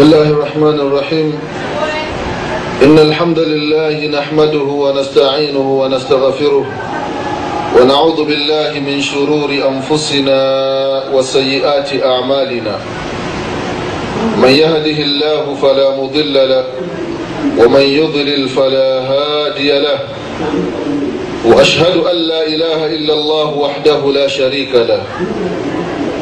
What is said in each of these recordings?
بسم الله الرحمن الرحيم إن الحمد لله نحمده ونستعينه ونستغفره ونعوذ بالله من شرور أنفسنا وسيئات أعمالنا من يهده الله فلا مضل له ومن يضلل فلا هادي له وأشهد أن لا إله إلا الله وحده لا شريك له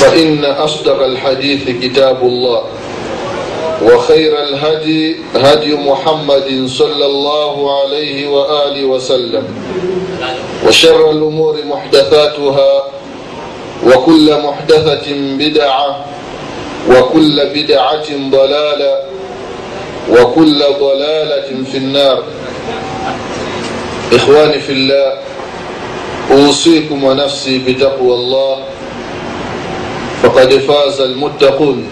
فإن أصدق الحديث كتاب الله وخير الهدي هدي محمد صلى الله عليه وآله وسلم وشر الأمور محدثاتها وكل محدثة بدعة وكل بدعة ضلالة وكل ضلالة في النار. إخواني في الله أوصيكم ونفسي بتقوى الله. Faqad faza almuttaqun.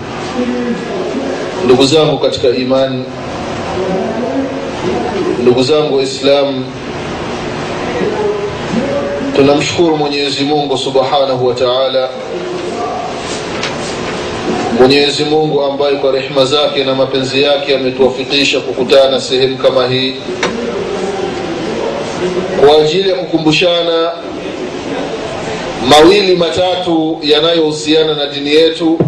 Ndugu zangu katika imani ndugu zangu waislamu tunamshukuru mwenyezi mungu subhanahu wa taala. Mwenyezi mungu ambaye kwa rehma zake na mapenzi yake ametuwafikisha kukutana sehemu kama hii kwa ajili ya kukumbushana mawili matatu yanayohusiana na dini yetu.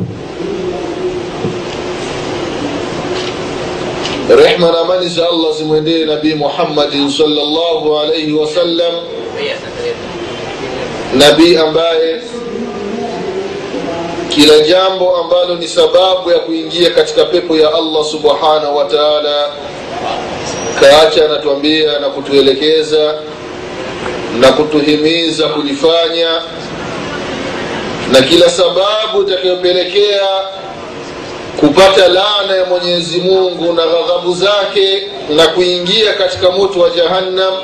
Rehma na amani za allah zimwendee nabii muhammadin salllahu alaihi wasallam nabii ambaye kila jambo ambalo ni sababu ya kuingia katika pepo ya allah subhanahu wa taala kaacha anatuambia na kutuelekeza na kutuhimiza kulifanya na kila sababu itakayopelekea kupata laana ya mwenyezi mungu na ghadhabu zake na kuingia katika moto wa jahannam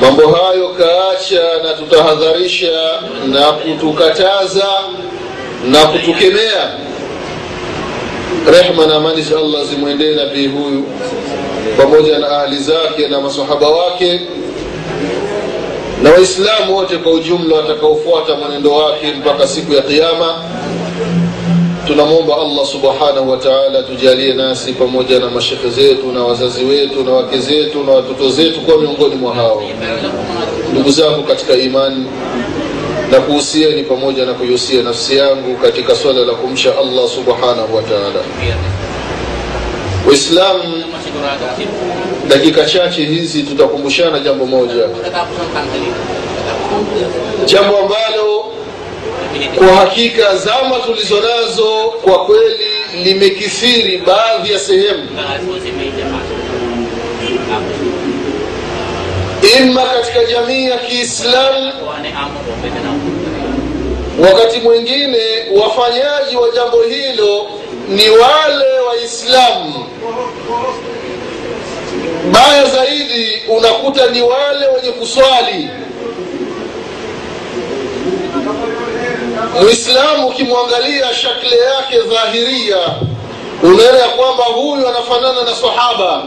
mambo hayo kaacha na tutahadharisha na kutukataza na kutukemea. Rehma na amani za allah zimwendee nabii huyu pamoja na ahli zake na masahaba wake na waislamu wote kwa ujumla watakaofuata mwenendo wake mpaka siku ya kiama tunamwomba allah subhanahu wa taala tujalie nasi pamoja na mashekhe zetu na wazazi wetu na wake zetu na watoto zetu kuwa miongoni mwa hao. Ndugu zangu katika imani na kuhusieni pamoja na kuihusia nafsi yangu katika swala la kumsha allah subhanahu wa taala. Waislamu dakika chache hizi tutakumbushana jambo moja. Jambo ambalo kwa hakika zama tulizo nazo kwa kweli limekithiri baadhi ya sehemu. Ima katika jamii ya kiislamu wakati mwingine wafanyaji wa jambo hilo ni wale waislamu baya zaidi unakuta ni wale wenye kuswali. Mwislamu ukimwangalia shakle yake dhahiria unaona ya kwamba huyu anafanana na sahaba.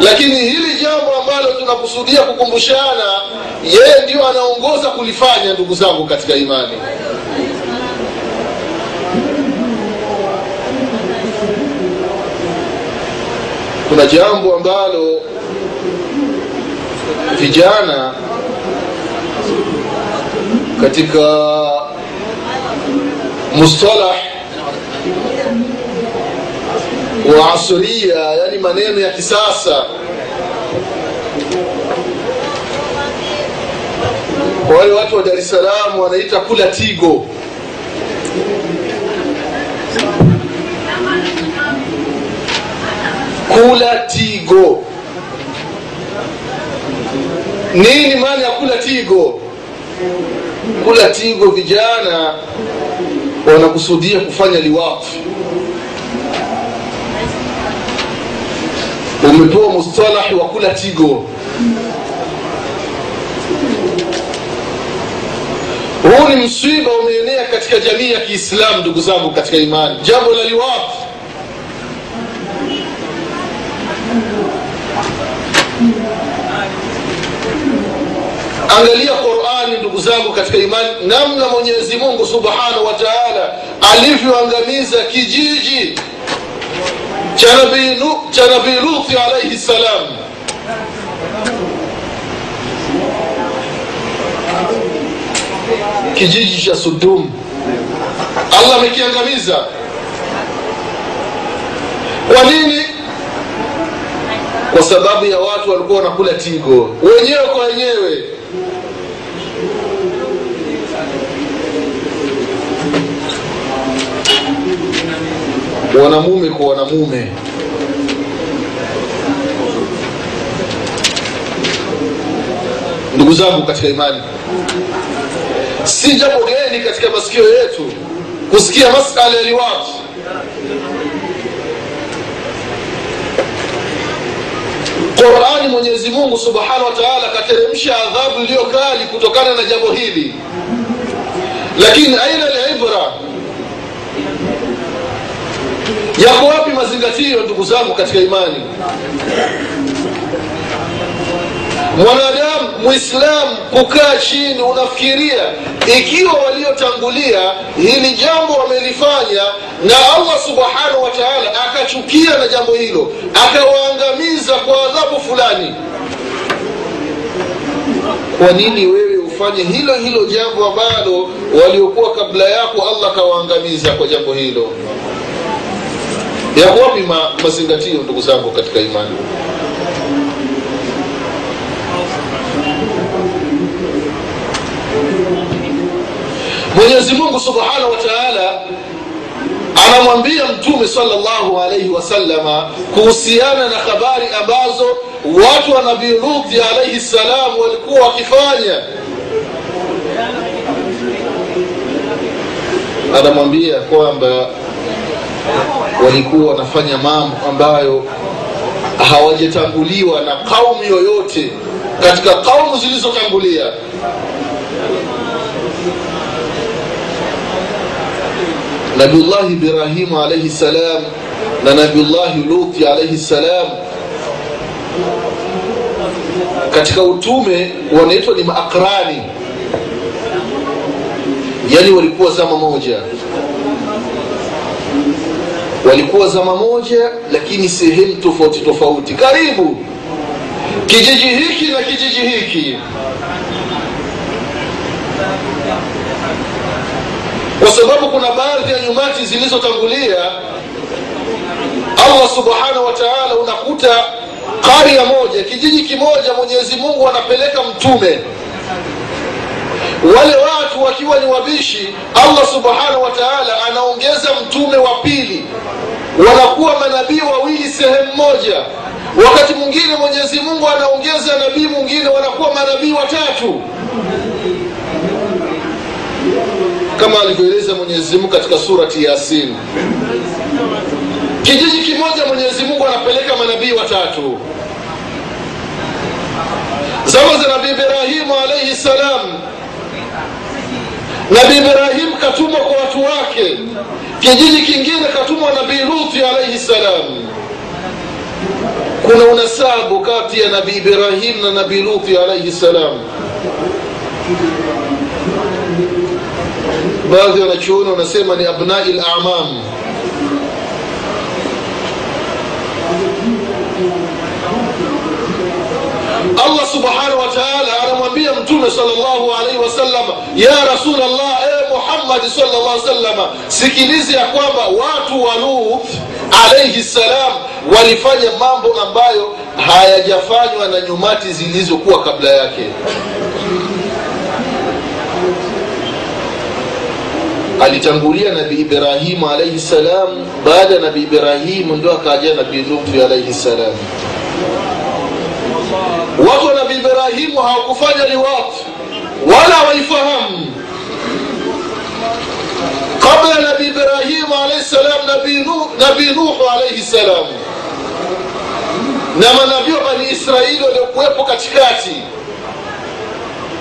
Lakini hili jambo ambalo tunakusudia kukumbushana yeye ndio anaongoza kulifanya ndugu zangu katika imani kuna jambo ambalo vijana katika mustalah wa asuria yani maneno ya kisasa kwa wale watu wa Dar es Salaam wanaita kula tigo. Kula tigo. Nini maana ya kula tigo? Kula tigo vijana wanakusudia kufanya liwafi umepewa mustalahi wa kula tigo. Huu ni msiba umeenea katika jamii ya kiislamu ndugu zangu katika imani. Jambo la liwafi angalia qurani ndugu zangu katika imani namna mwenyezi mungu subhanahu wa taala alivyoangamiza kijiji cha nabii luthi alaihi ssalam kijiji cha sudum. Allah amekiangamiza. Kwa nini? Kwa sababu ya watu walikuwa wanakula tigo wenyewe kwa wenyewe wanamume kwa wanamume ndugu zangu katika imani si jambo geni katika masikio yetu kusikia masala ya liwati qurani mwenyezi mungu subhanahu wa taala akateremsha adhabu iliyo kali kutokana na jambo hili. Lakini aina libra yako wapi mazingatio ndugu zangu katika imani? Mwanadamu mwislamu kukaa chini unafikiria ikiwa waliotangulia hili jambo wamelifanya na allah subhanahu wa taala akachukia na jambo hilo akawaangamiza kwa adhabu fulani. Kwa nini wewe ufanye hilo hilo jambo ambalo waliokuwa kabla yako allah akawaangamiza kwa jambo hilo yako wapi ma, mazingatio ndugu zangu katika imani? Mwenyezi mungu subhanahu wa taala anamwambia mtume salllahu alaihi wasalama kuhusiana na habari ambazo watu wa nabii luthi alaihi ssalam walikuwa wakifanya. Anamwambia kwamba walikuwa wanafanya mambo ambayo hawajatanguliwa na kaumu yoyote katika kaumu zilizotangulia. Nabiullahi ibrahimu alaihi salam na nabiullahi luthi alaihi salam katika utume wanaitwa ni maakrani yani walikuwa zama moja walikuwa zama moja lakini sehemu tofauti tofauti. Karibu. Kijiji hiki na kijiji hiki. Kwa sababu kuna baadhi ya nyumati zilizotangulia allah subhanahu wa taala unakuta karya moja kijiji kimoja mwenyezi mungu anapeleka mtume wale watu wakiwa ni wabishi allah subhanahu wa anaongeza mtume wa pili. Wanakuwa manabii wawili sehemu moja. Wakati mwingine mwenyezi mungu anaongeza nabii mwingine wanakuwa manabii watatu. Kama alivyoeleza mwenyezi mungu katika surati yasin. Kijiji kimoja mwenyezi mungu anapeleka manabii watatu. Zama za nabii ibrahimu alaihi salam nabii ibrahim katumwa kwa watu wake kijiji kingine katumwa nabii luthi alaihi salam kuna unasabu kati ya nabii ibrahim na nabii luthi alaihi salam baadhi ya wanachuoni wanasema ni abnai lamam allah subhanahu wa taala anamwambia mtume salllahu alaihi wasallam ya rasulllah e muhammadi salllah salama sikilizi ya kwamba watu wa luth alaihi salam walifanya mambo ambayo hayajafanywa na nyumati zilizokuwa kabla yake. Alitangulia nabi ibrahimu alaihi salam. Baada ya nabi ibrahimu ndo akaja nabi lutu alaihi salam watu wa ibrahimu hawakufanya liwat wala waifahamu. kabla ya nabii ibrahimu alaihi salam nabii Nuh- nuhu alaihi salam. Na manabii wa bani israeli waliokuwepo katikati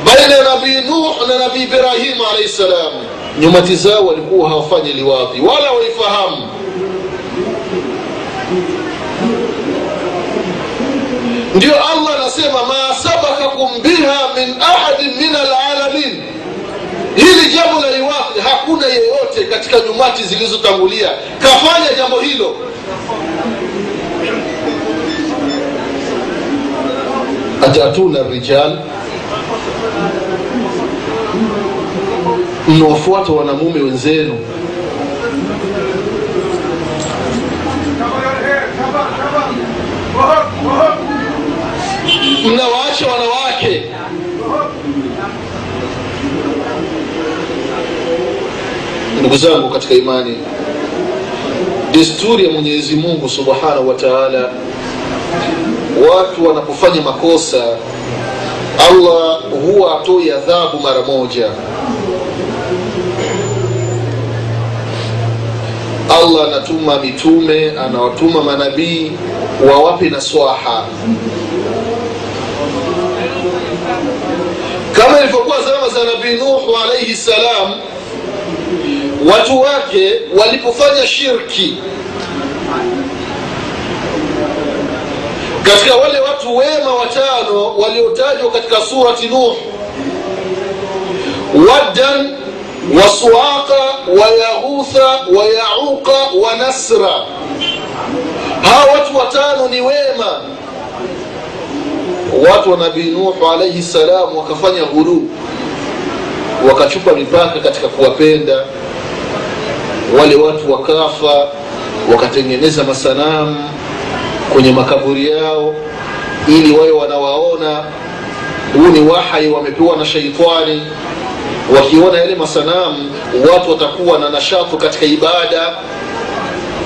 baina ya nabii nuh na nabii ibrahimu alaihi salam. Nyumati zao walikuwa hawafanyi liwadhi wala waifahamu ndio allah anasema ma sabakakum biha min ahadin min alalamin. Hili jambo la liwadhi hakuna yeyote katika nyumati zilizotangulia kafanya jambo hilo. Atatuna rijal. Mnawafuata wanamume wenzenu mnawaacha wanawake. Ndugu zangu katika imani desturi ya mwenyezi mungu subhanahu wa taala watu wanapofanya makosa allah huwa atoi adhabu mara moja. Allah anatuma mitume anawatuma manabii wawape na kama ilivyokuwa zama za nabii nuhu alaihi salam watu wake walipofanya shirki katika wale watu wema watano waliotajwa katika surati nuh waddan wa suaqa wa yaghutha wa yauqa wa nasra hawa watu watano ni wema watu wa nabii nuhu alaihi salam wakafanya ghuluu wakachupa mipaka katika kuwapenda. Wale watu wakafa wakatengeneza masanamu kwenye makaburi yao ili wawe wanawaona. Huu ni wahai wamepewa na sheitani wakiona yale masanamu watu watakuwa na nashatu katika ibada.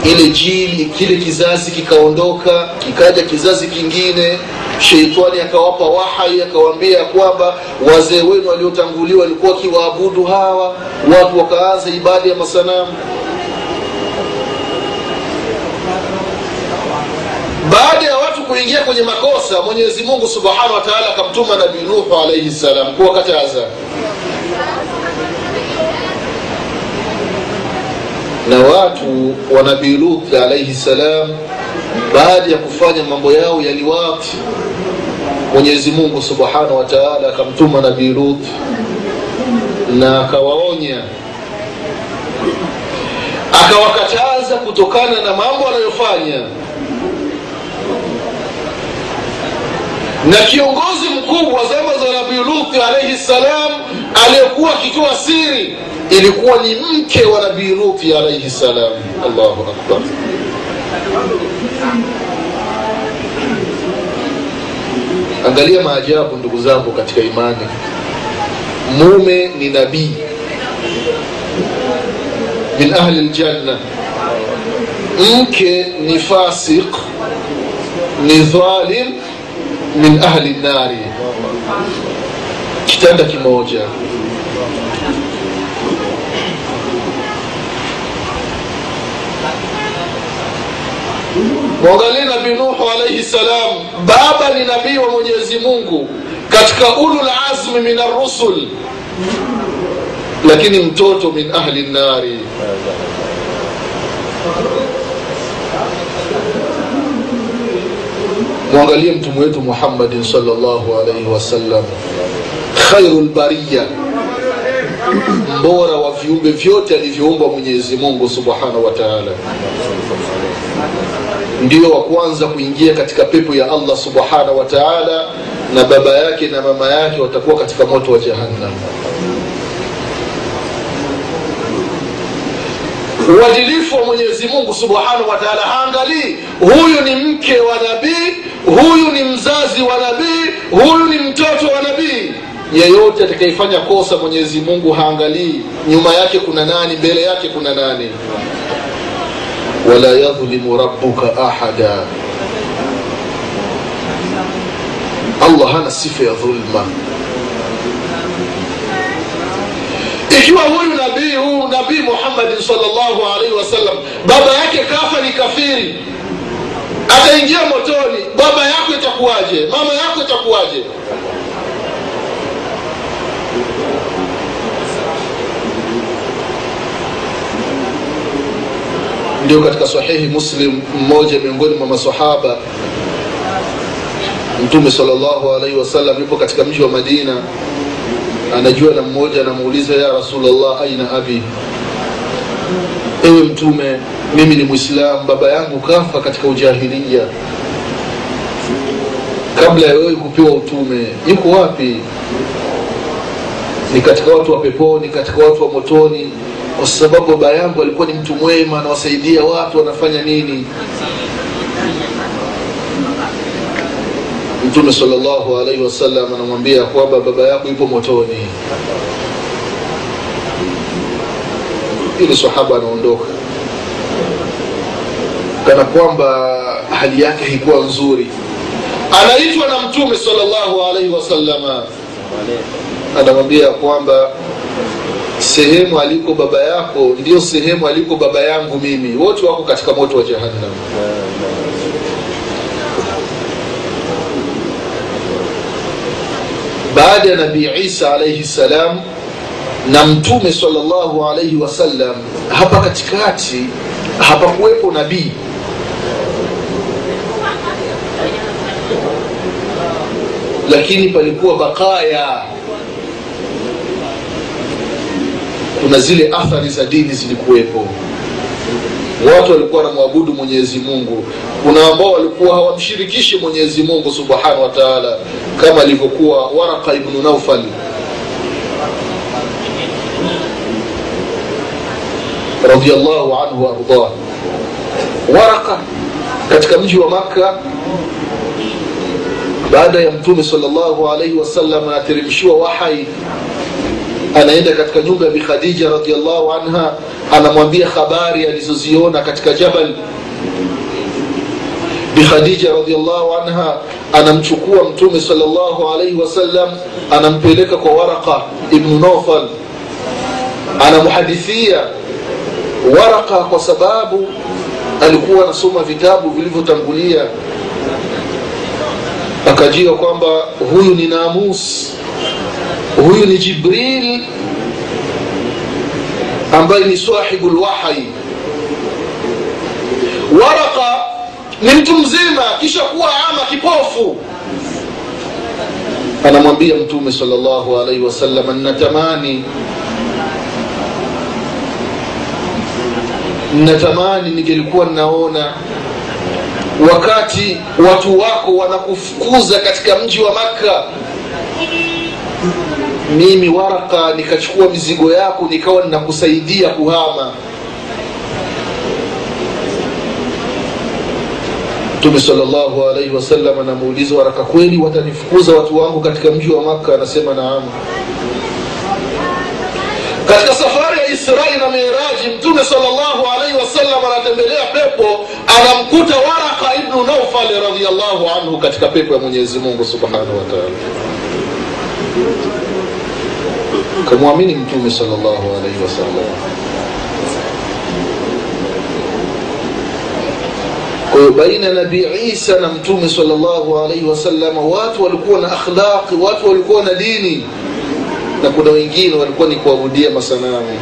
Ile jili kile kizazi kikaondoka kikaja kizazi kingine sheitani akawapa wahai akawaambia kwamba wazee wenu waliotanguliwa walikuwa wakiwaabudu hawa. Watu wakaanza ibada ya masanamu. Baada ya watu kuingia kwenye makosa mwenyezi mungu subhanahu wa akamtuma nabii nuhu alaihi salam kuwakataza. Na watu wa nabii lut alaihi salam baada ya kufanya mambo yao ya liwati mwenyezi mungu subhanahu wa taala akamtuma nabii lut na akawaonya. Akawakataza kutokana na mambo anayofanya. Na kiongozi mkubwa zama za nabii luthi alaihi salam aliyekuwa akitoa siri ilikuwa ni mke wa nabii luthi alaihi salam. Allahu akbar angalia maajabu ndugu zangu katika imani. Mume ni nabii. Min ahli ljanna mke ni fasik ni dhalim min ahli nari kitanda kimoja. Mwangalie nabii alaihi salam baba ni nabii wa mwenyezi mungu katika ulul azmi min arrusul. Lakini mtoto min ahli nari mwangalie mtume wetu muhammadin salllahu alaihi wasallam khairu lbariya mbora wa viumbe vyote alivyoumbwa mwenyezi mungu subhanahu wa taala ndio wa kwanza kuingia katika pepo ya allah subhanahu wa taala na baba yake na mama yake watakuwa katika moto wa jahannam. Uadilifu wa mwenyezi mungu subhanahu wa haangalii huyu ni mke wa nabii huyu ni mzazi wa nabii huyu ni mtoto wa nabii. Yeyote atakayefanya kosa mwenyezi mungu haangalii nyuma yake kuna nani mbele yake kuna nani wala yadhlimu rabbuka ahada allah hana sifa ya dhulma ikiwa huyu nabii huu nabii muhammadin salllahu alaihi wasallam baba yake kafa ni kafiri ataingia motoni baba yako itakuwaje mama yako itakuwaje ndio katika sahihi muslim mmoja miongoni mwa masahaba mtume salllahu alaihi wasallam yupo katika mji wa madina anajua na mmoja anamuuliza ya rasulllah aina abi? Ewe mtume mimi ni mwislamu baba yangu kafa katika ujahilia kabla ya wewe kupewa utume yuko wapi? Ni katika watu wa peponi katika watu wa motoni kwa sababu baba yangu alikuwa ni mtu mwema anawasaidia watu wanafanya nini? Mtume salllahu alaihi wasallam anamwambia kwamba baba yako yupo motoni. Ili sahaba anaondoka. Kana kwamba hali yake haikuwa nzuri. Anaitwa na mtume salllahu alaihi wasallama anamwambia kwamba sehemu aliko baba yako ndiyo sehemu aliko baba yangu mimi. Wote wako katika moto wa jahannam. Baada ya nabii isa alaihi salam na mtume salllahu alaihi wasallam hapa katikati hapakuwepo nabii. Lakini palikuwa bakaya kuna zile athari za dini zilikuwepo. Watu walikuwa wanamwabudu mwenyezi mungu. Kuna ambao walikuwa hawamshirikishi mwenyezi mungu subhanahu wa taala kama alivyokuwa waraka ibnu naufal radiallahu anhu waardah waraka katika mji wa makka. Baada ya mtume salllah alaihi wasallam anateremshiwa wahai anaenda katika nyumba ya bikhadija radiallahu anha anamwambia habari alizoziona katika jabal. Bikhadija radiallahu anha anamchukua mtume salllahu alaihi wasallam anampeleka kwa waraka ibnu nofal anamhadithia waraka kwa sababu alikuwa anasoma vitabu vilivyotangulia. Akajua kwamba huyu ni namus huyu ni jibril ambaye ni sahibu lwahyi waraka ni mtu mzima kisha kuwa ama kipofu. Anamwambia mtume salllahu alaihi wasallam natamani natamani ningelikuwa ninaona wakati watu wako wanakufukuza katika mji wa makka mimi waraka nikachukua mizigo yako nikawa ninakusaidia kuhama. Mtume salllahu alaihi wasallam anamuuliza waraka kweli watanifukuza watu wangu katika mji wa makka? Anasema naam. Katika safari ya Israeli na miraji mtume salllahu alaihi wasallam anatembelea pepo anamkuta waraka ibnu naufali radiallahu anhu katika pepo ya mwenyezi mungu subhanahu wataala kamwamini mtume salllahu alaihi wasallam kwa hiyo baina nabii isa na mtume salllahu alaihi wasallam watu walikuwa na akhlaqi watu walikuwa na dini. Na kuna wengine walikuwa ni kuabudia masanamu